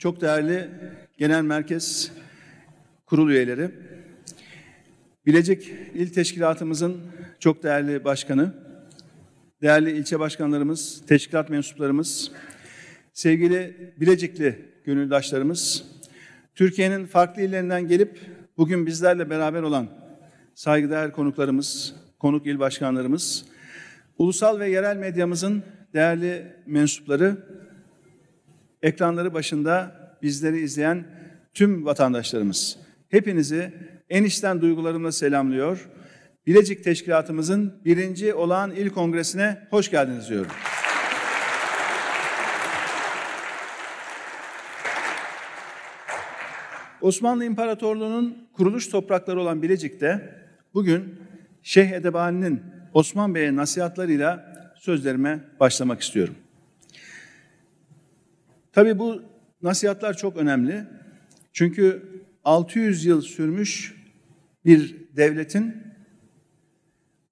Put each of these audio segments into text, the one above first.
çok değerli Genel Merkez Kurul üyeleri, Bilecik İl Teşkilatımızın çok değerli başkanı, değerli ilçe başkanlarımız, teşkilat mensuplarımız, sevgili Bilecikli gönüldaşlarımız, Türkiye'nin farklı illerinden gelip bugün bizlerle beraber olan saygıdeğer konuklarımız, konuk il başkanlarımız, ulusal ve yerel medyamızın değerli mensupları, ekranları başında bizleri izleyen tüm vatandaşlarımız. Hepinizi en içten duygularımla selamlıyor. Bilecik Teşkilatımızın birinci olağan il kongresine hoş geldiniz diyorum. Osmanlı İmparatorluğu'nun kuruluş toprakları olan Bilecik'te bugün Şeyh Edebani'nin Osman Bey'e nasihatlarıyla sözlerime başlamak istiyorum. Tabii bu nasihatler çok önemli. Çünkü 600 yıl sürmüş bir devletin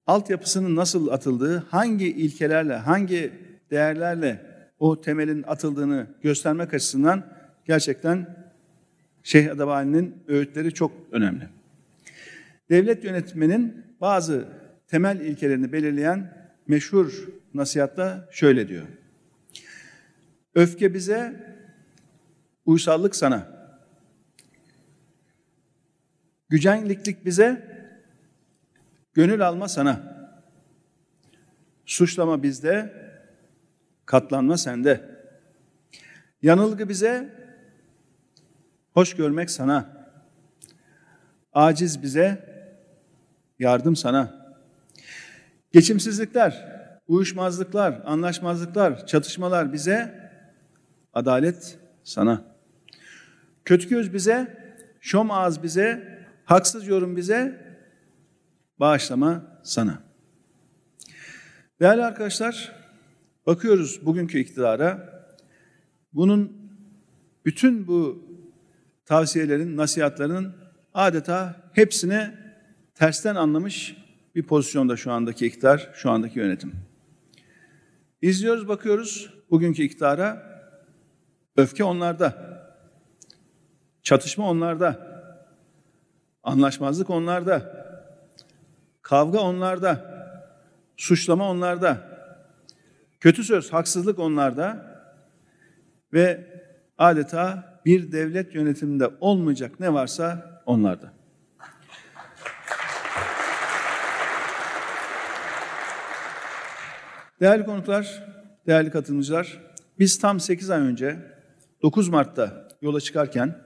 altyapısının nasıl atıldığı, hangi ilkelerle, hangi değerlerle o temelin atıldığını göstermek açısından gerçekten Şeyh Edebani'nin öğütleri çok önemli. Devlet yönetmenin bazı temel ilkelerini belirleyen meşhur nasihatta şöyle diyor. Öfke bize, uysallık sana. Gücenliklik bize, gönül alma sana. Suçlama bizde, katlanma sende. Yanılgı bize, hoş görmek sana. Aciz bize, yardım sana. Geçimsizlikler, uyuşmazlıklar, anlaşmazlıklar, çatışmalar bize, adalet sana. Kötü göz bize, şom ağız bize, haksız yorum bize, bağışlama sana. Değerli arkadaşlar, bakıyoruz bugünkü iktidara. Bunun bütün bu tavsiyelerin, nasihatlerinin adeta hepsini tersten anlamış bir pozisyonda şu andaki iktidar, şu andaki yönetim. İzliyoruz, bakıyoruz bugünkü iktidara. Öfke onlarda. Çatışma onlarda. Anlaşmazlık onlarda. Kavga onlarda. Suçlama onlarda. Kötü söz, haksızlık onlarda. Ve adeta bir devlet yönetiminde olmayacak ne varsa onlarda. Değerli konuklar, değerli katılımcılar, biz tam 8 ay önce 9 Mart'ta yola çıkarken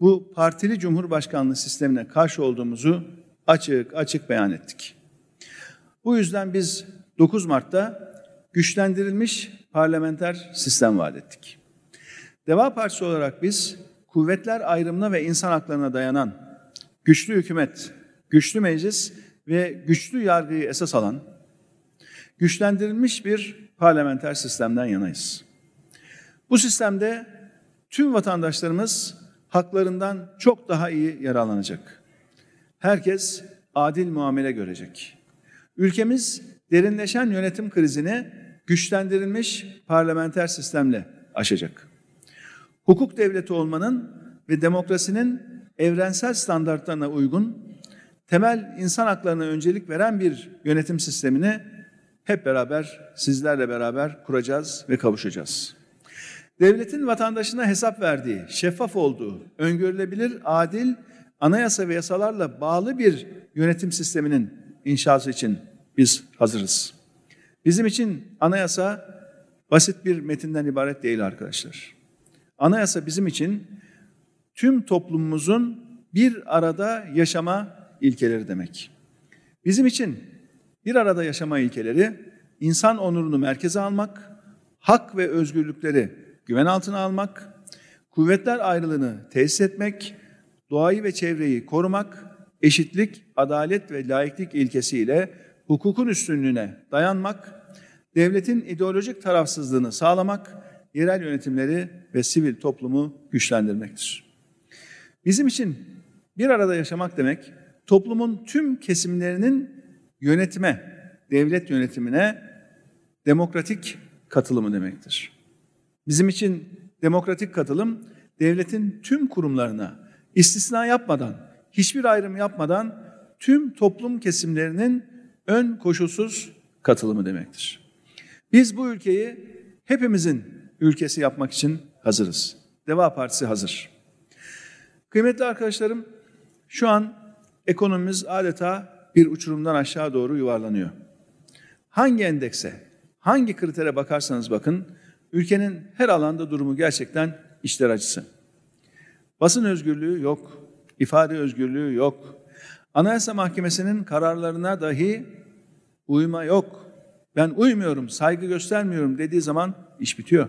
bu partili cumhurbaşkanlığı sistemine karşı olduğumuzu açık açık beyan ettik. Bu yüzden biz 9 Mart'ta güçlendirilmiş parlamenter sistem vaat ettik. Deva Partisi olarak biz kuvvetler ayrımına ve insan haklarına dayanan güçlü hükümet, güçlü meclis ve güçlü yargıyı esas alan güçlendirilmiş bir parlamenter sistemden yanayız. Bu sistemde tüm vatandaşlarımız haklarından çok daha iyi yararlanacak. Herkes adil muamele görecek. Ülkemiz derinleşen yönetim krizini güçlendirilmiş parlamenter sistemle aşacak. Hukuk devleti olmanın ve demokrasinin evrensel standartlarına uygun temel insan haklarına öncelik veren bir yönetim sistemini hep beraber sizlerle beraber kuracağız ve kavuşacağız. Devletin vatandaşına hesap verdiği, şeffaf olduğu, öngörülebilir, adil, anayasa ve yasalarla bağlı bir yönetim sisteminin inşası için biz hazırız. Bizim için anayasa basit bir metinden ibaret değil arkadaşlar. Anayasa bizim için tüm toplumumuzun bir arada yaşama ilkeleri demek. Bizim için bir arada yaşama ilkeleri insan onurunu merkeze almak, hak ve özgürlükleri güven altına almak, kuvvetler ayrılığını tesis etmek, doğayı ve çevreyi korumak, eşitlik, adalet ve laiklik ilkesiyle hukukun üstünlüğüne dayanmak, devletin ideolojik tarafsızlığını sağlamak, yerel yönetimleri ve sivil toplumu güçlendirmektir. Bizim için bir arada yaşamak demek, toplumun tüm kesimlerinin yönetime, devlet yönetimine demokratik katılımı demektir. Bizim için demokratik katılım, devletin tüm kurumlarına istisna yapmadan, hiçbir ayrım yapmadan tüm toplum kesimlerinin ön koşulsuz katılımı demektir. Biz bu ülkeyi hepimizin ülkesi yapmak için hazırız. Deva Partisi hazır. Kıymetli arkadaşlarım, şu an ekonomimiz adeta bir uçurumdan aşağı doğru yuvarlanıyor. Hangi endekse, hangi kritere bakarsanız bakın, ülkenin her alanda durumu gerçekten işler acısı. Basın özgürlüğü yok, ifade özgürlüğü yok. Anayasa Mahkemesi'nin kararlarına dahi uyma yok. Ben uymuyorum, saygı göstermiyorum dediği zaman iş bitiyor.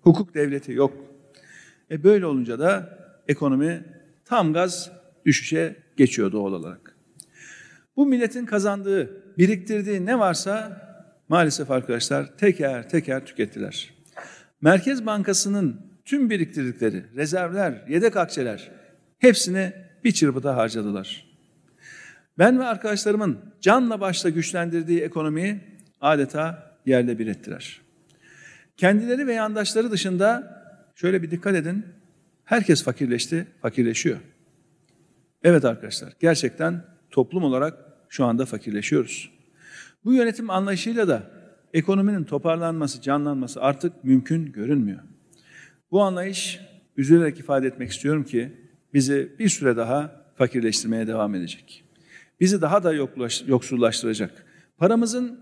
Hukuk devleti yok. E böyle olunca da ekonomi tam gaz düşüşe geçiyor doğal olarak. Bu milletin kazandığı, biriktirdiği ne varsa maalesef arkadaşlar teker teker tükettiler. Merkez Bankası'nın tüm biriktirdikleri, rezervler, yedek akçeler hepsini bir çırpıda harcadılar. Ben ve arkadaşlarımın canla başla güçlendirdiği ekonomiyi adeta yerle bir ettiler. Kendileri ve yandaşları dışında şöyle bir dikkat edin. Herkes fakirleşti, fakirleşiyor. Evet arkadaşlar, gerçekten toplum olarak şu anda fakirleşiyoruz. Bu yönetim anlayışıyla da ekonominin toparlanması, canlanması artık mümkün görünmüyor. Bu anlayış üzülerek ifade etmek istiyorum ki bizi bir süre daha fakirleştirmeye devam edecek. Bizi daha da yoksullaştıracak. Paramızın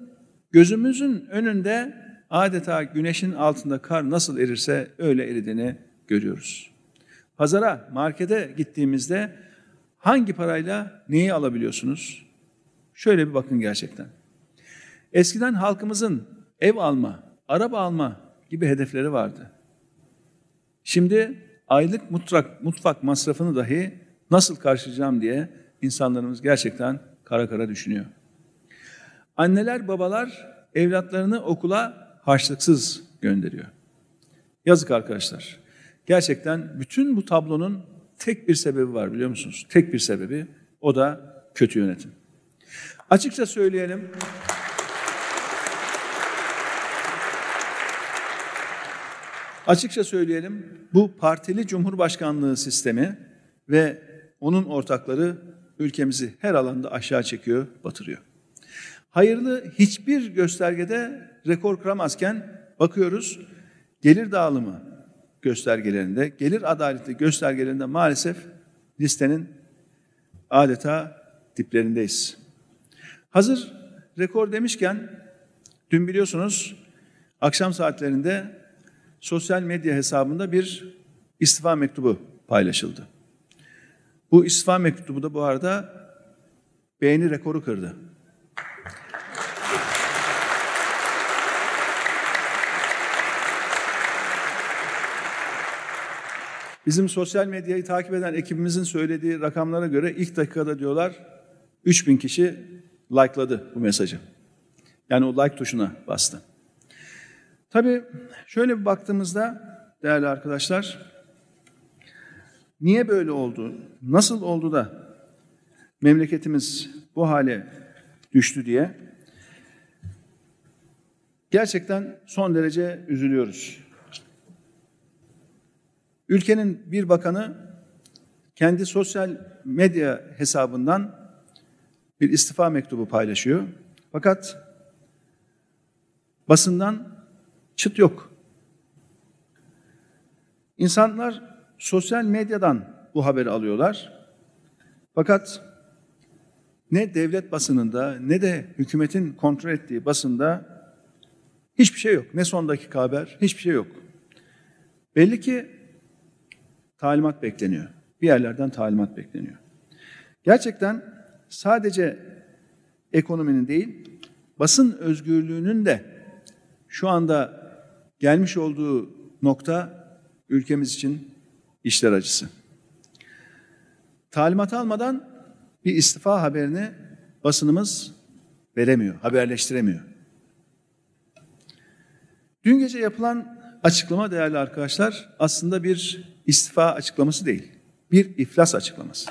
gözümüzün önünde adeta güneşin altında kar nasıl erirse öyle eridiğini görüyoruz. Pazara, markete gittiğimizde hangi parayla neyi alabiliyorsunuz? Şöyle bir bakın gerçekten. Eskiden halkımızın ev alma, araba alma gibi hedefleri vardı. Şimdi aylık mutfak, mutfak masrafını dahi nasıl karşılayacağım diye insanlarımız gerçekten kara kara düşünüyor. Anneler, babalar evlatlarını okula harçlıksız gönderiyor. Yazık arkadaşlar. Gerçekten bütün bu tablonun tek bir sebebi var biliyor musunuz? Tek bir sebebi o da kötü yönetim. Açıkça söyleyelim. Açıkça söyleyelim. Bu partili cumhurbaşkanlığı sistemi ve onun ortakları ülkemizi her alanda aşağı çekiyor, batırıyor. Hayırlı hiçbir göstergede rekor kıramazken bakıyoruz gelir dağılımı göstergelerinde, gelir adaleti göstergelerinde maalesef listenin adeta diplerindeyiz. Hazır rekor demişken dün biliyorsunuz akşam saatlerinde sosyal medya hesabında bir istifa mektubu paylaşıldı. Bu istifa mektubu da bu arada beğeni rekoru kırdı. Bizim sosyal medyayı takip eden ekibimizin söylediği rakamlara göre ilk dakikada diyorlar 3000 kişi likeladı bu mesajı. Yani o like tuşuna bastı. Tabii şöyle bir baktığımızda değerli arkadaşlar niye böyle oldu? Nasıl oldu da memleketimiz bu hale düştü diye gerçekten son derece üzülüyoruz. Ülkenin bir bakanı kendi sosyal medya hesabından bir istifa mektubu paylaşıyor. Fakat basından çıt yok. İnsanlar sosyal medyadan bu haberi alıyorlar. Fakat ne devlet basınında ne de hükümetin kontrol ettiği basında hiçbir şey yok. Ne son dakika haber, hiçbir şey yok. Belli ki talimat bekleniyor. Bir yerlerden talimat bekleniyor. Gerçekten sadece ekonominin değil, basın özgürlüğünün de şu anda gelmiş olduğu nokta ülkemiz için işler acısı. Talimat almadan bir istifa haberini basınımız veremiyor, haberleştiremiyor. Dün gece yapılan açıklama değerli arkadaşlar aslında bir istifa açıklaması değil, bir iflas açıklaması.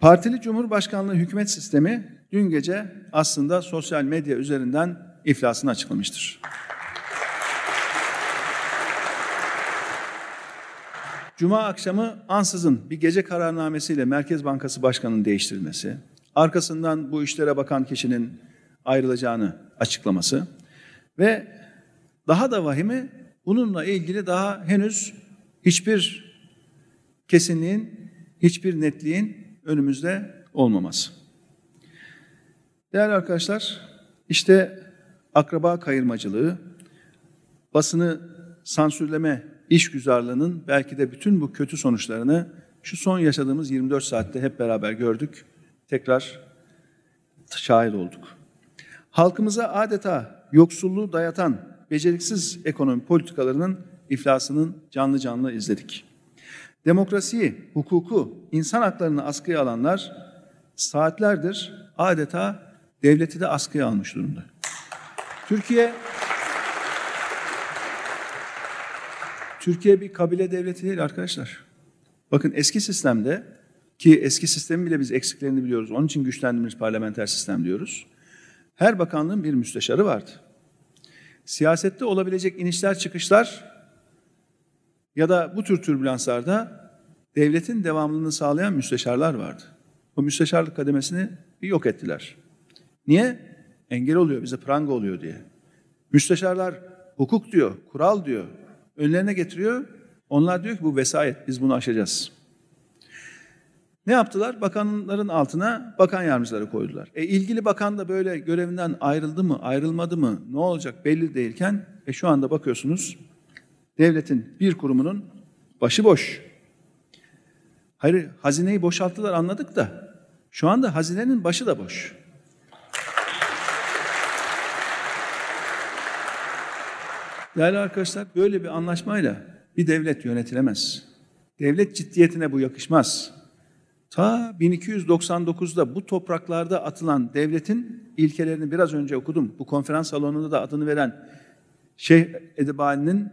Partili Cumhurbaşkanlığı hükümet sistemi dün gece aslında sosyal medya üzerinden iflasını açıklamıştır. Cuma akşamı ansızın bir gece kararnamesiyle Merkez Bankası Başkanı'nın değiştirilmesi, arkasından bu işlere bakan kişinin ayrılacağını açıklaması ve daha da vahimi bununla ilgili daha henüz hiçbir kesinliğin, hiçbir netliğin önümüzde olmaması. Değerli arkadaşlar, işte akraba kayırmacılığı, basını sansürleme işgüzarlığının belki de bütün bu kötü sonuçlarını şu son yaşadığımız 24 saatte hep beraber gördük. Tekrar şahit olduk. Halkımıza adeta yoksulluğu dayatan beceriksiz ekonomi politikalarının iflasının canlı canlı izledik. Demokrasiyi, hukuku, insan haklarını askıya alanlar saatlerdir adeta devleti de askıya almış durumda. Türkiye Türkiye bir kabile devleti değil arkadaşlar. Bakın eski sistemde ki eski sistemi bile biz eksiklerini biliyoruz. Onun için güçlendirilmiş parlamenter sistem diyoruz. Her bakanlığın bir müsteşarı vardı. Siyasette olabilecek inişler çıkışlar ya da bu tür türbülanslarda devletin devamlılığını sağlayan müsteşarlar vardı. O müsteşarlık kademesini bir yok ettiler. Niye? Engel oluyor, bize pranga oluyor diye. Müsteşarlar hukuk diyor, kural diyor, önlerine getiriyor. Onlar diyor ki bu vesayet, biz bunu aşacağız. Ne yaptılar? Bakanların altına bakan yardımcıları koydular. E ilgili bakan da böyle görevinden ayrıldı mı, ayrılmadı mı, ne olacak belli değilken e şu anda bakıyorsunuz devletin bir kurumunun başı boş. Hayır, hazineyi boşalttılar anladık da şu anda hazinenin başı da boş. Değerli arkadaşlar böyle bir anlaşmayla bir devlet yönetilemez. Devlet ciddiyetine bu yakışmaz. Ta 1299'da bu topraklarda atılan devletin ilkelerini biraz önce okudum. Bu konferans salonunda da adını veren Şeyh Edebali'nin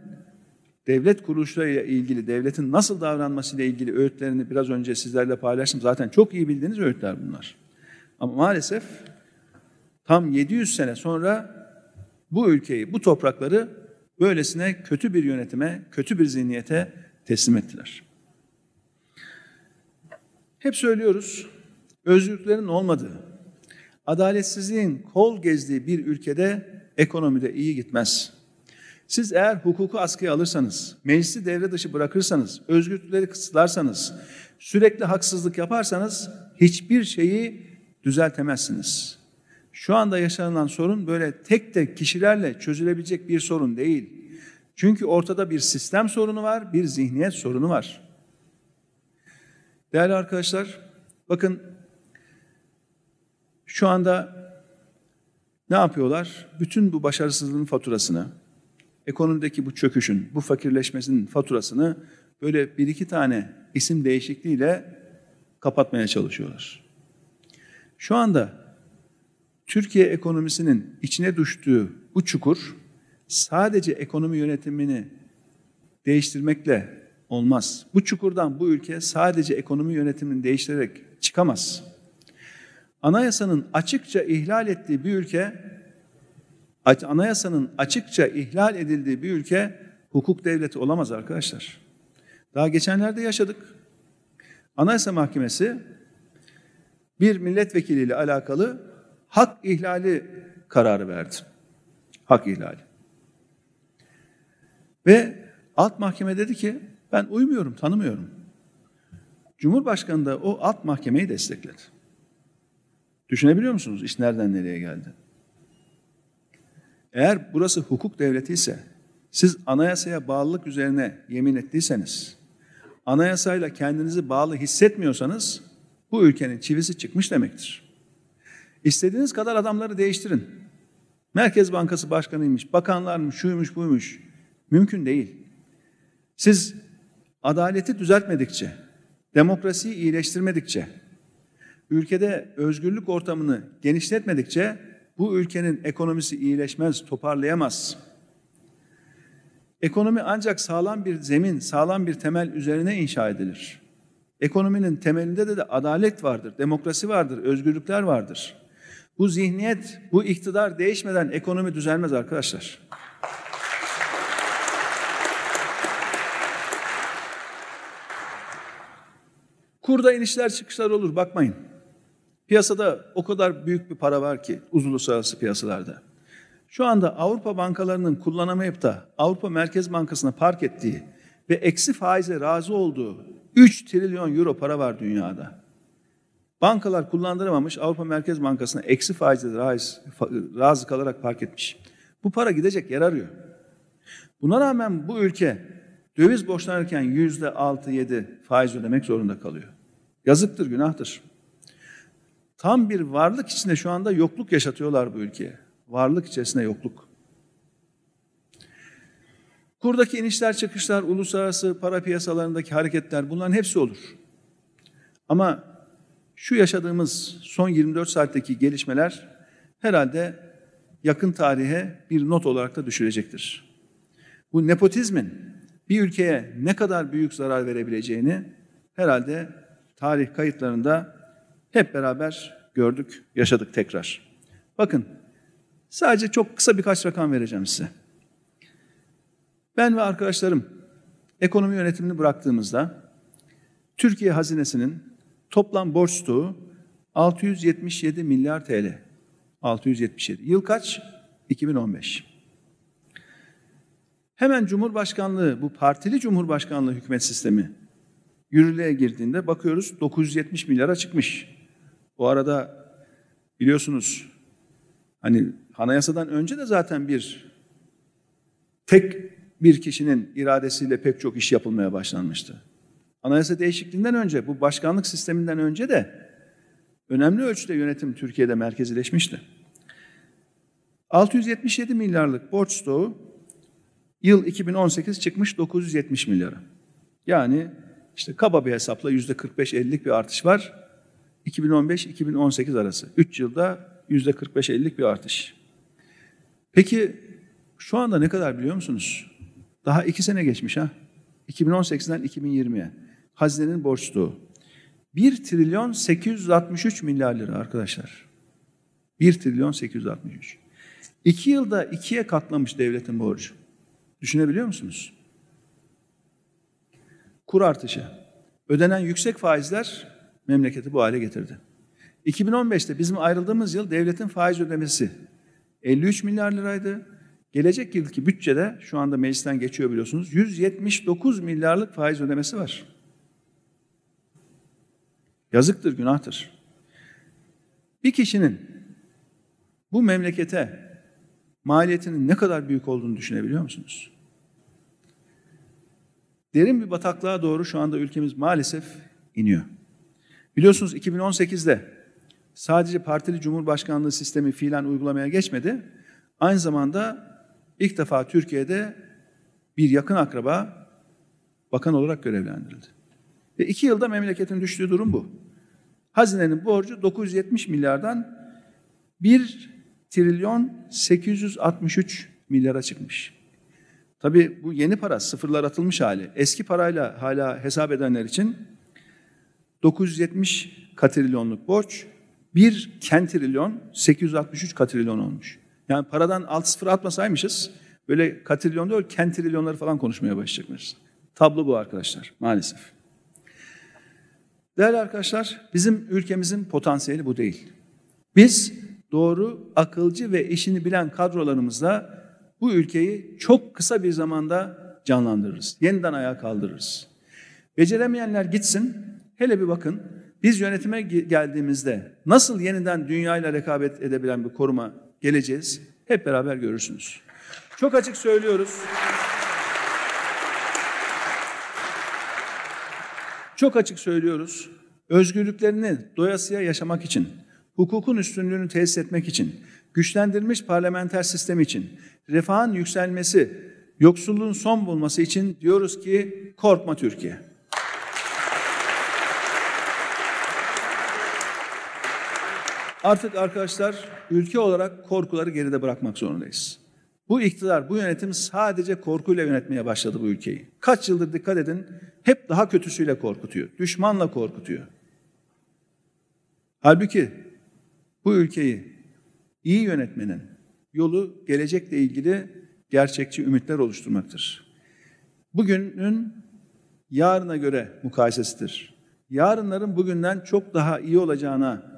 devlet kuruluşlarıyla ilgili, devletin nasıl davranmasıyla ilgili öğütlerini biraz önce sizlerle paylaştım. Zaten çok iyi bildiğiniz öğütler bunlar. Ama maalesef tam 700 sene sonra bu ülkeyi, bu toprakları böylesine kötü bir yönetime, kötü bir zihniyete teslim ettiler. Hep söylüyoruz, özgürlüklerin olmadığı, adaletsizliğin kol gezdiği bir ülkede ekonomide iyi gitmez. Siz eğer hukuku askıya alırsanız, meclisi devre dışı bırakırsanız, özgürlükleri kısıtlarsanız, sürekli haksızlık yaparsanız hiçbir şeyi düzeltemezsiniz. Şu anda yaşanılan sorun böyle tek tek kişilerle çözülebilecek bir sorun değil. Çünkü ortada bir sistem sorunu var, bir zihniyet sorunu var. Değerli arkadaşlar, bakın şu anda ne yapıyorlar? Bütün bu başarısızlığın faturasını, ekonomideki bu çöküşün, bu fakirleşmesinin faturasını böyle bir iki tane isim değişikliğiyle kapatmaya çalışıyorlar. Şu anda Türkiye ekonomisinin içine düştüğü bu çukur sadece ekonomi yönetimini değiştirmekle olmaz. Bu çukurdan bu ülke sadece ekonomi yönetimini değiştirerek çıkamaz. Anayasanın açıkça ihlal ettiği bir ülke, anayasanın açıkça ihlal edildiği bir ülke hukuk devleti olamaz arkadaşlar. Daha geçenlerde yaşadık. Anayasa Mahkemesi bir milletvekiliyle alakalı hak ihlali kararı verdi. Hak ihlali. Ve alt mahkeme dedi ki ben uymuyorum, tanımıyorum. Cumhurbaşkanı da o alt mahkemeyi destekledi. Düşünebiliyor musunuz iş nereden nereye geldi? Eğer burası hukuk devleti ise, siz anayasaya bağlılık üzerine yemin ettiyseniz, anayasayla kendinizi bağlı hissetmiyorsanız, bu ülkenin çivisi çıkmış demektir. İstediğiniz kadar adamları değiştirin. Merkez Bankası Başkanıymış, bakanlarmış, şuymuş, buymuş. Mümkün değil. Siz adaleti düzeltmedikçe, demokrasiyi iyileştirmedikçe, ülkede özgürlük ortamını genişletmedikçe bu ülkenin ekonomisi iyileşmez, toparlayamaz. Ekonomi ancak sağlam bir zemin, sağlam bir temel üzerine inşa edilir. Ekonominin temelinde de, de adalet vardır, demokrasi vardır, özgürlükler vardır. Bu zihniyet, bu iktidar değişmeden ekonomi düzelmez arkadaşlar. Kurda inişler çıkışlar olur bakmayın. Piyasada o kadar büyük bir para var ki uluslararası piyasalarda. Şu anda Avrupa bankalarının kullanamayıp da Avrupa Merkez Bankası'na park ettiği ve eksi faize razı olduğu 3 trilyon euro para var dünyada. Bankalar kullandıramamış Avrupa Merkez Bankası'na eksi faizle razı, razı kalarak park etmiş. Bu para gidecek yer arıyor. Buna rağmen bu ülke döviz borçlanırken yüzde altı yedi faiz ödemek zorunda kalıyor. Yazıktır, günahtır. Tam bir varlık içinde şu anda yokluk yaşatıyorlar bu ülkeye. Varlık içerisinde yokluk. Kurdaki inişler çıkışlar, uluslararası para piyasalarındaki hareketler bunların hepsi olur. Ama şu yaşadığımız son 24 saatteki gelişmeler herhalde yakın tarihe bir not olarak da düşürecektir. Bu nepotizmin bir ülkeye ne kadar büyük zarar verebileceğini herhalde tarih kayıtlarında hep beraber gördük, yaşadık tekrar. Bakın, sadece çok kısa birkaç rakam vereceğim size. Ben ve arkadaşlarım ekonomi yönetimini bıraktığımızda Türkiye hazinesinin toplam borç stoğu 677 milyar TL. 677. Yıl kaç? 2015. Hemen Cumhurbaşkanlığı, bu partili Cumhurbaşkanlığı hükümet sistemi yürürlüğe girdiğinde bakıyoruz 970 milyara çıkmış. Bu arada biliyorsunuz hani anayasadan önce de zaten bir tek bir kişinin iradesiyle pek çok iş yapılmaya başlanmıştı. Anayasa değişikliğinden önce, bu başkanlık sisteminden önce de önemli ölçüde yönetim Türkiye'de merkezileşmişti. 677 milyarlık borç stoğu yıl 2018 çıkmış 970 milyara. Yani işte kaba bir hesapla yüzde 45-50'lik bir artış var. 2015-2018 arası. 3 yılda yüzde 45-50'lik bir artış. Peki şu anda ne kadar biliyor musunuz? Daha iki sene geçmiş ha. 2018'den 2020'ye. Hazinenin borçluğu. 1 trilyon 863 milyar lira arkadaşlar. 1 trilyon 863. İki yılda ikiye katlamış devletin borcu. Düşünebiliyor musunuz? Kur artışı. Ödenen yüksek faizler memleketi bu hale getirdi. 2015'te bizim ayrıldığımız yıl devletin faiz ödemesi 53 milyar liraydı. Gelecek yılki bütçede şu anda meclisten geçiyor biliyorsunuz 179 milyarlık faiz ödemesi var. Yazıktır, günahtır. Bir kişinin bu memlekete maliyetinin ne kadar büyük olduğunu düşünebiliyor musunuz? Derin bir bataklığa doğru şu anda ülkemiz maalesef iniyor. Biliyorsunuz 2018'de sadece partili cumhurbaşkanlığı sistemi fiilen uygulamaya geçmedi. Aynı zamanda ilk defa Türkiye'de bir yakın akraba bakan olarak görevlendirildi. Ve iki yılda memleketin düştüğü durum bu. Hazinenin borcu 970 milyardan 1 trilyon 863 milyara çıkmış. Tabii bu yeni para, sıfırlar atılmış hali. Eski parayla hala hesap edenler için 970 katrilyonluk borç, 1 kentrilyon 863 katrilyon olmuş. Yani paradan alt sıfır atmasaymışız, böyle katrilyon değil, kentrilyonları falan konuşmaya başlayacakmışız. Tablo bu arkadaşlar, maalesef. Değerli arkadaşlar, bizim ülkemizin potansiyeli bu değil. Biz doğru, akılcı ve işini bilen kadrolarımızla bu ülkeyi çok kısa bir zamanda canlandırırız. Yeniden ayağa kaldırırız. Beceremeyenler gitsin. Hele bir bakın. Biz yönetime geldiğimizde nasıl yeniden dünyayla rekabet edebilen bir koruma geleceğiz? Hep beraber görürsünüz. Çok açık söylüyoruz. Çok açık söylüyoruz. Özgürlüklerini doyasıya yaşamak için, hukukun üstünlüğünü tesis etmek için, güçlendirilmiş parlamenter sistem için, refahın yükselmesi, yoksulluğun son bulması için diyoruz ki korkma Türkiye. Artık arkadaşlar ülke olarak korkuları geride bırakmak zorundayız. Bu iktidar, bu yönetim sadece korkuyla yönetmeye başladı bu ülkeyi. Kaç yıldır dikkat edin, hep daha kötüsüyle korkutuyor. Düşmanla korkutuyor. Halbuki bu ülkeyi iyi yönetmenin yolu gelecekle ilgili gerçekçi ümitler oluşturmaktır. Bugünün yarına göre mukayesesidir. Yarınların bugünden çok daha iyi olacağına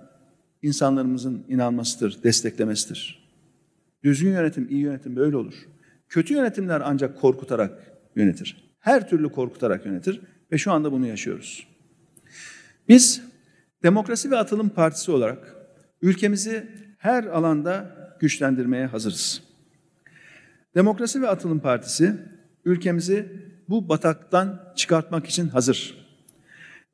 insanlarımızın inanmasıdır, desteklemesidir. Düzgün yönetim, iyi yönetim böyle olur. Kötü yönetimler ancak korkutarak yönetir. Her türlü korkutarak yönetir ve şu anda bunu yaşıyoruz. Biz Demokrasi ve Atılım Partisi olarak ülkemizi her alanda güçlendirmeye hazırız. Demokrasi ve Atılım Partisi ülkemizi bu bataktan çıkartmak için hazır.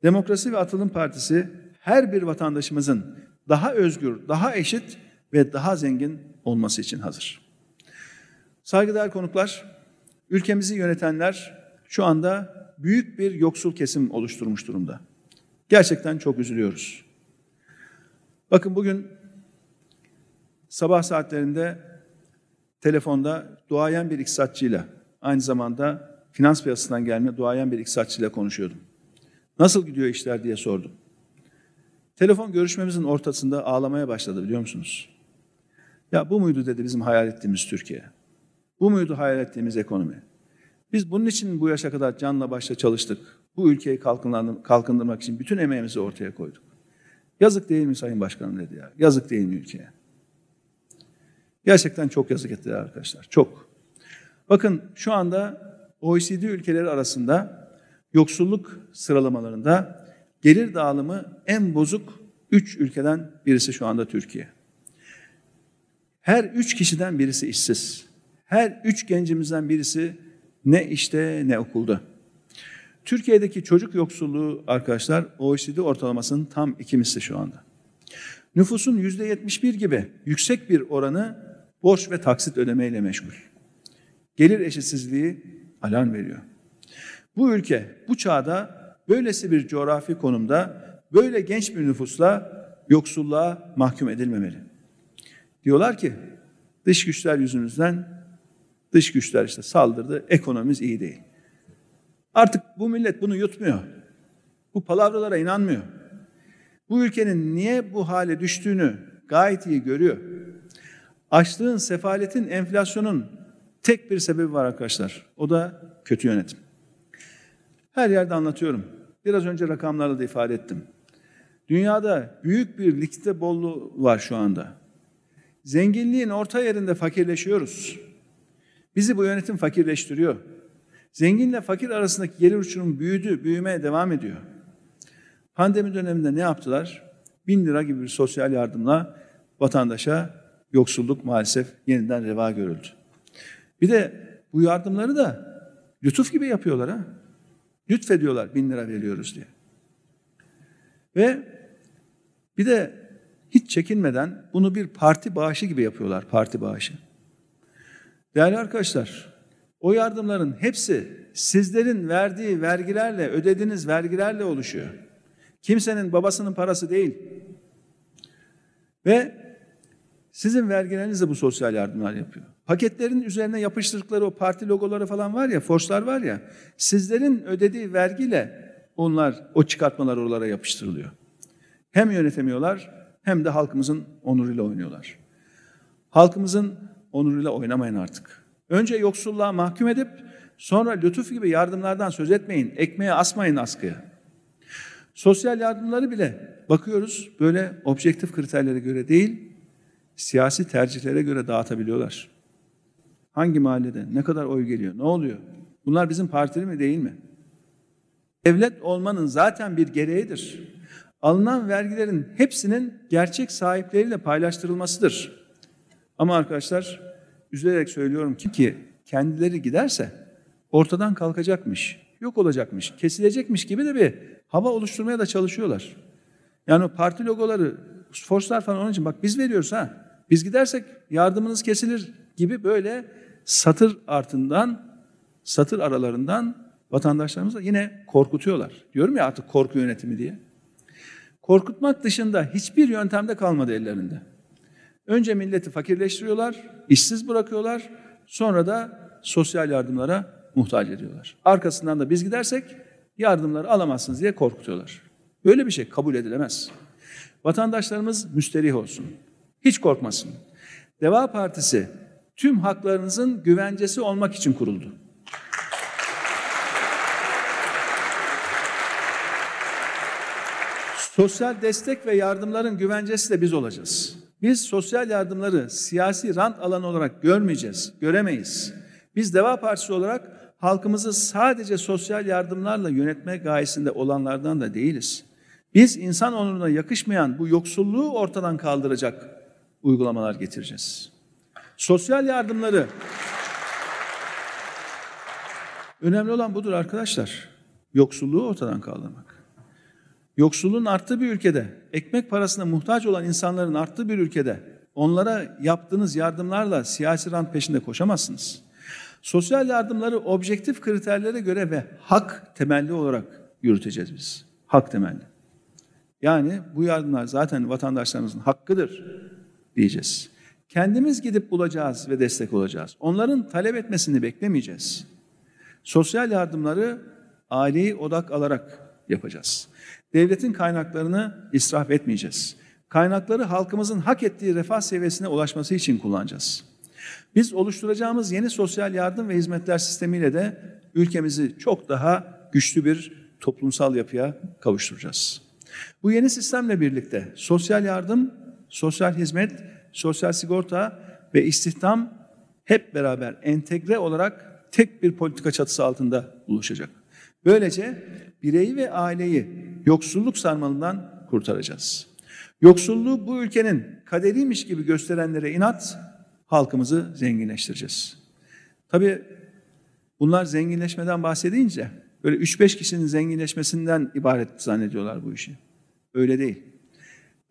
Demokrasi ve Atılım Partisi her bir vatandaşımızın daha özgür, daha eşit ve daha zengin olması için hazır. Saygıdeğer konuklar, ülkemizi yönetenler şu anda büyük bir yoksul kesim oluşturmuş durumda. Gerçekten çok üzülüyoruz. Bakın bugün sabah saatlerinde telefonda duayen bir iktisatçıyla, aynı zamanda finans piyasasından gelme duayen bir iktisatçıyla konuşuyordum. Nasıl gidiyor işler diye sordum. Telefon görüşmemizin ortasında ağlamaya başladı biliyor musunuz? Ya bu muydu dedi bizim hayal ettiğimiz Türkiye. Bu muydu hayal ettiğimiz ekonomi? Biz bunun için bu yaşa kadar canla başla çalıştık. Bu ülkeyi kalkındırmak için bütün emeğimizi ortaya koyduk. Yazık değil mi Sayın Başkanım dedi ya. Yazık değil mi ülkeye? Gerçekten çok yazık ettiler arkadaşlar. Çok. Bakın şu anda OECD ülkeleri arasında yoksulluk sıralamalarında gelir dağılımı en bozuk üç ülkeden birisi şu anda Türkiye. Her üç kişiden birisi işsiz. Her üç gencimizden birisi ne işte ne okulda. Türkiye'deki çocuk yoksulluğu arkadaşlar OECD ortalamasının tam iki misli şu anda. Nüfusun yüzde 71 gibi yüksek bir oranı borç ve taksit ödemeyle meşgul. Gelir eşitsizliği alarm veriyor. Bu ülke bu çağda böylesi bir coğrafi konumda böyle genç bir nüfusla yoksulluğa mahkum edilmemeli. Diyorlar ki dış güçler yüzünüzden dış güçler işte saldırdı, ekonomimiz iyi değil. Artık bu millet bunu yutmuyor. Bu palavralara inanmıyor. Bu ülkenin niye bu hale düştüğünü gayet iyi görüyor. Açlığın, sefaletin, enflasyonun tek bir sebebi var arkadaşlar. O da kötü yönetim. Her yerde anlatıyorum. Biraz önce rakamlarla da ifade ettim. Dünyada büyük bir likite bolluğu var şu anda. Zenginliğin orta yerinde fakirleşiyoruz. Bizi bu yönetim fakirleştiriyor. Zenginle fakir arasındaki gelir uçurum büyüdü, büyümeye devam ediyor. Pandemi döneminde ne yaptılar? Bin lira gibi bir sosyal yardımla vatandaşa yoksulluk maalesef yeniden reva görüldü. Bir de bu yardımları da lütuf gibi yapıyorlar ha. Lütfediyorlar bin lira veriyoruz diye. Ve bir de hiç çekinmeden bunu bir parti bağışı gibi yapıyorlar, parti bağışı. Değerli arkadaşlar, o yardımların hepsi sizlerin verdiği vergilerle, ödediğiniz vergilerle oluşuyor. Kimsenin babasının parası değil. Ve sizin vergilerinizle bu sosyal yardımlar yapıyor. Paketlerin üzerine yapıştırdıkları o parti logoları falan var ya, forslar var ya, sizlerin ödediği vergiyle onlar, o çıkartmalar oralara yapıştırılıyor. Hem yönetemiyorlar hem de halkımızın onuruyla oynuyorlar. Halkımızın onuruyla oynamayın artık. Önce yoksulluğa mahkum edip sonra lütuf gibi yardımlardan söz etmeyin. Ekmeğe asmayın askıya. Sosyal yardımları bile bakıyoruz böyle objektif kriterlere göre değil, siyasi tercihlere göre dağıtabiliyorlar. Hangi mahallede ne kadar oy geliyor, ne oluyor? Bunlar bizim partili mi değil mi? Devlet olmanın zaten bir gereğidir. Alınan vergilerin hepsinin gerçek sahipleriyle paylaştırılmasıdır. Ama arkadaşlar üzülerek söylüyorum ki, ki kendileri giderse ortadan kalkacakmış, yok olacakmış, kesilecekmiş gibi de bir hava oluşturmaya da çalışıyorlar. Yani parti logoları, forslar falan onun için bak biz veriyoruz ha. Biz gidersek yardımınız kesilir gibi böyle satır artından, satır aralarından vatandaşlarımızı yine korkutuyorlar. Diyorum ya artık korku yönetimi diye. Korkutmak dışında hiçbir yöntemde kalmadı ellerinde. Önce milleti fakirleştiriyorlar, işsiz bırakıyorlar, sonra da sosyal yardımlara muhtaç ediyorlar. Arkasından da biz gidersek yardımları alamazsınız diye korkutuyorlar. Böyle bir şey kabul edilemez. Vatandaşlarımız müsterih olsun. Hiç korkmasın. Deva Partisi tüm haklarınızın güvencesi olmak için kuruldu. Sosyal destek ve yardımların güvencesi de biz olacağız. Biz sosyal yardımları siyasi rant alanı olarak görmeyeceğiz, göremeyiz. Biz Deva Partisi olarak halkımızı sadece sosyal yardımlarla yönetme gayesinde olanlardan da değiliz. Biz insan onuruna yakışmayan bu yoksulluğu ortadan kaldıracak uygulamalar getireceğiz. Sosyal yardımları önemli olan budur arkadaşlar. Yoksulluğu ortadan kaldırmak. Yoksulluğun arttığı bir ülkede, ekmek parasına muhtaç olan insanların arttığı bir ülkede onlara yaptığınız yardımlarla siyasi rant peşinde koşamazsınız. Sosyal yardımları objektif kriterlere göre ve hak temelli olarak yürüteceğiz biz. Hak temelli. Yani bu yardımlar zaten vatandaşlarımızın hakkıdır diyeceğiz. Kendimiz gidip bulacağız ve destek olacağız. Onların talep etmesini beklemeyeceğiz. Sosyal yardımları aileyi odak alarak yapacağız. Devletin kaynaklarını israf etmeyeceğiz. Kaynakları halkımızın hak ettiği refah seviyesine ulaşması için kullanacağız. Biz oluşturacağımız yeni sosyal yardım ve hizmetler sistemiyle de ülkemizi çok daha güçlü bir toplumsal yapıya kavuşturacağız. Bu yeni sistemle birlikte sosyal yardım, sosyal hizmet, sosyal sigorta ve istihdam hep beraber entegre olarak tek bir politika çatısı altında buluşacak. Böylece bireyi ve aileyi yoksulluk sarmalından kurtaracağız. Yoksulluğu bu ülkenin kaderiymiş gibi gösterenlere inat, halkımızı zenginleştireceğiz. Tabii bunlar zenginleşmeden bahsedince böyle 3-5 kişinin zenginleşmesinden ibaret zannediyorlar bu işi. Öyle değil.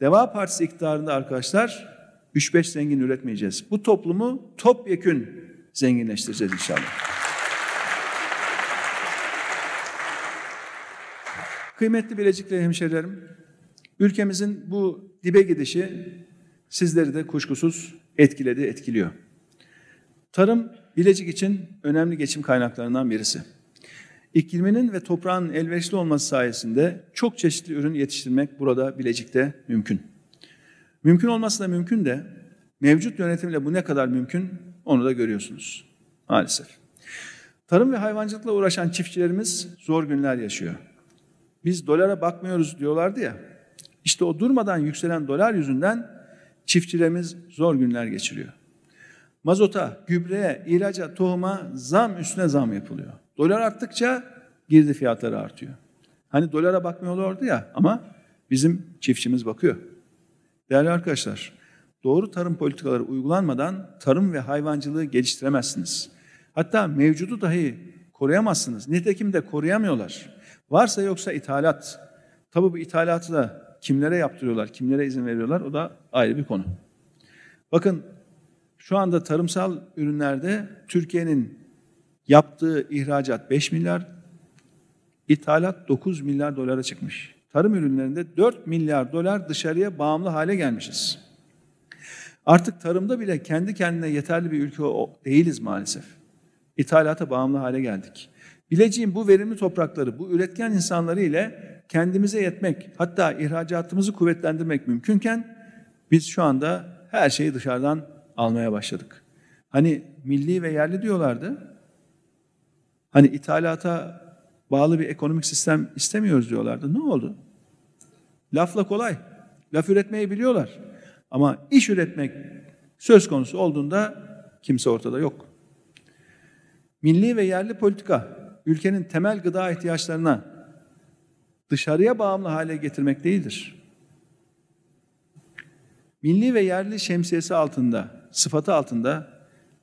Deva Partisi iktidarında arkadaşlar 3-5 zengin üretmeyeceğiz. Bu toplumu topyekün zenginleştireceğiz inşallah. Kıymetli Bilecikli hemşerilerim, ülkemizin bu dibe gidişi sizleri de kuşkusuz etkiledi, etkiliyor. Tarım Bilecik için önemli geçim kaynaklarından birisi. İkliminin ve toprağın elverişli olması sayesinde çok çeşitli ürün yetiştirmek burada Bilecik'te mümkün. Mümkün olması da mümkün de mevcut yönetimle bu ne kadar mümkün onu da görüyorsunuz maalesef. Tarım ve hayvancılıkla uğraşan çiftçilerimiz zor günler yaşıyor. Biz dolara bakmıyoruz diyorlardı ya. İşte o durmadan yükselen dolar yüzünden çiftçilerimiz zor günler geçiriyor. Mazota, gübreye, ilaca, tohuma zam üstüne zam yapılıyor. Dolar arttıkça girdi fiyatları artıyor. Hani dolara bakmıyorlardı ya ama bizim çiftçimiz bakıyor. Değerli arkadaşlar, doğru tarım politikaları uygulanmadan tarım ve hayvancılığı geliştiremezsiniz. Hatta mevcudu dahi koruyamazsınız. Nitekim de koruyamıyorlar. Varsa yoksa ithalat. Tabi bu ithalatı da kimlere yaptırıyorlar, kimlere izin veriyorlar o da ayrı bir konu. Bakın şu anda tarımsal ürünlerde Türkiye'nin yaptığı ihracat 5 milyar, ithalat 9 milyar dolara çıkmış. Tarım ürünlerinde 4 milyar dolar dışarıya bağımlı hale gelmişiz. Artık tarımda bile kendi kendine yeterli bir ülke değiliz maalesef. İthalata bağımlı hale geldik. Bileceğim bu verimli toprakları, bu üretken insanları ile kendimize yetmek, hatta ihracatımızı kuvvetlendirmek mümkünken biz şu anda her şeyi dışarıdan almaya başladık. Hani milli ve yerli diyorlardı. Hani ithalata bağlı bir ekonomik sistem istemiyoruz diyorlardı. Ne oldu? Lafla kolay. Laf üretmeyi biliyorlar. Ama iş üretmek söz konusu olduğunda kimse ortada yok. Milli ve yerli politika ülkenin temel gıda ihtiyaçlarına dışarıya bağımlı hale getirmek değildir. Milli ve yerli şemsiyesi altında, sıfatı altında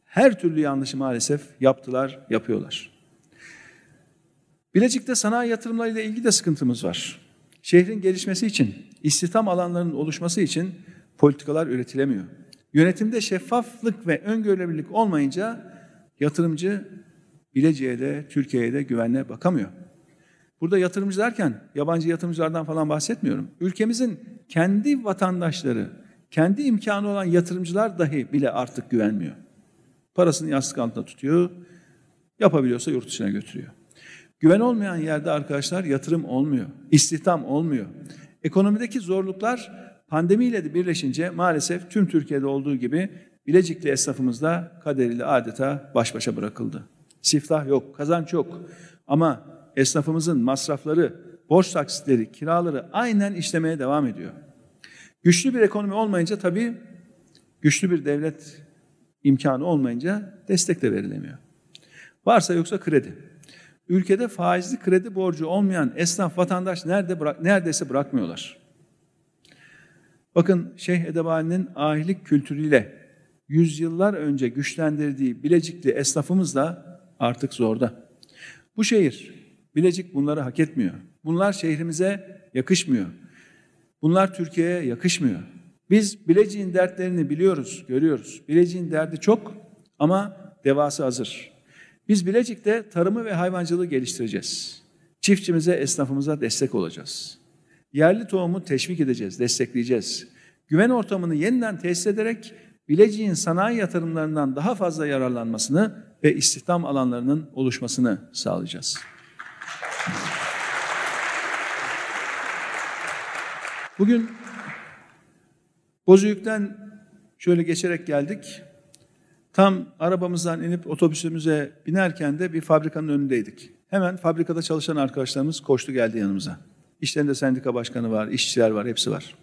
her türlü yanlışı maalesef yaptılar, yapıyorlar. Bilecik'te sanayi yatırımlarıyla ilgili de sıkıntımız var. Şehrin gelişmesi için, istihdam alanlarının oluşması için politikalar üretilemiyor. Yönetimde şeffaflık ve öngörülebilirlik olmayınca yatırımcı Bilecik'e de Türkiye'ye de güvenle bakamıyor. Burada yatırımcı derken yabancı yatırımcılardan falan bahsetmiyorum. Ülkemizin kendi vatandaşları, kendi imkanı olan yatırımcılar dahi bile artık güvenmiyor. Parasını yastık altında tutuyor, yapabiliyorsa yurt dışına götürüyor. Güven olmayan yerde arkadaşlar yatırım olmuyor, istihdam olmuyor. Ekonomideki zorluklar pandemiyle de birleşince maalesef tüm Türkiye'de olduğu gibi Bilecikli esnafımız da kaderiyle adeta baş başa bırakıldı. Siftah yok, kazanç yok. Ama esnafımızın masrafları, borç taksitleri, kiraları aynen işlemeye devam ediyor. Güçlü bir ekonomi olmayınca tabii güçlü bir devlet imkanı olmayınca destek de verilemiyor. Varsa yoksa kredi. Ülkede faizli kredi borcu olmayan esnaf vatandaş nerede bırak, neredeyse bırakmıyorlar. Bakın Şeyh Edebali'nin ahilik kültürüyle yüzyıllar önce güçlendirdiği Bilecikli esnafımız da artık zorda. Bu şehir, Bilecik bunları hak etmiyor. Bunlar şehrimize yakışmıyor. Bunlar Türkiye'ye yakışmıyor. Biz Bilecik'in dertlerini biliyoruz, görüyoruz. Bilecik'in derdi çok ama devası hazır. Biz Bilecik'te tarımı ve hayvancılığı geliştireceğiz. Çiftçimize, esnafımıza destek olacağız. Yerli tohumu teşvik edeceğiz, destekleyeceğiz. Güven ortamını yeniden tesis ederek Bilecik'in sanayi yatırımlarından daha fazla yararlanmasını ve istihdam alanlarının oluşmasını sağlayacağız. Bugün Bozüyük'ten şöyle geçerek geldik. Tam arabamızdan inip otobüsümüze binerken de bir fabrikanın önündeydik. Hemen fabrikada çalışan arkadaşlarımız koştu geldi yanımıza. İşlerinde sendika başkanı var, işçiler var, hepsi var.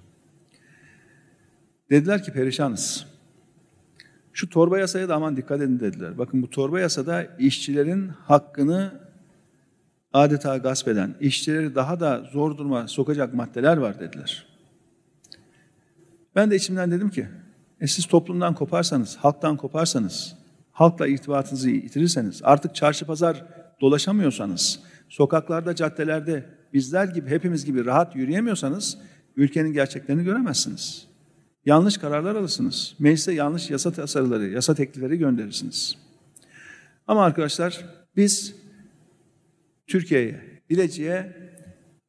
Dediler ki perişanız. Şu torba yasaya da aman dikkat edin dediler. Bakın bu torba yasada işçilerin hakkını adeta gasp eden, işçileri daha da zor duruma sokacak maddeler var dediler. Ben de içimden dedim ki, e siz toplumdan koparsanız, halktan koparsanız, halkla irtibatınızı yitirirseniz, artık çarşı pazar dolaşamıyorsanız, sokaklarda, caddelerde bizler gibi, hepimiz gibi rahat yürüyemiyorsanız, ülkenin gerçeklerini göremezsiniz. Yanlış kararlar alırsınız. Meclise yanlış yasa tasarıları, yasa teklifleri gönderirsiniz. Ama arkadaşlar biz Türkiye'ye, Bilecik'e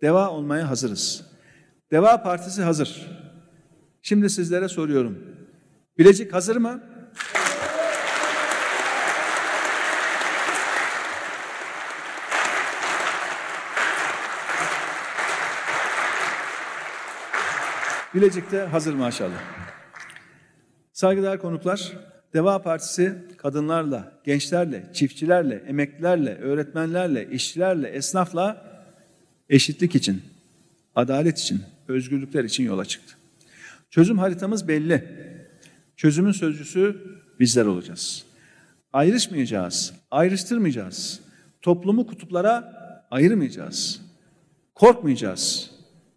deva olmaya hazırız. Deva Partisi hazır. Şimdi sizlere soruyorum. Bilecik hazır mı? Bilecik'te hazır maşallah. Saygıdeğer konuklar, Deva Partisi kadınlarla, gençlerle, çiftçilerle, emeklilerle, öğretmenlerle, işçilerle, esnafla eşitlik için, adalet için, özgürlükler için yola çıktı. Çözüm haritamız belli. Çözümün sözcüsü bizler olacağız. Ayrışmayacağız, ayrıştırmayacağız. Toplumu kutuplara ayırmayacağız. Korkmayacağız.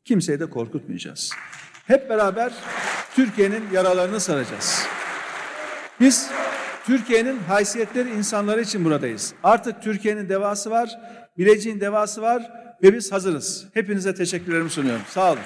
Kimseyi de korkutmayacağız. Hep beraber Türkiye'nin yaralarını saracağız. Biz Türkiye'nin haysiyetleri insanları için buradayız. Artık Türkiye'nin devası var, Bilecik'in devası var ve biz hazırız. Hepinize teşekkürlerimi sunuyorum. Sağ olun.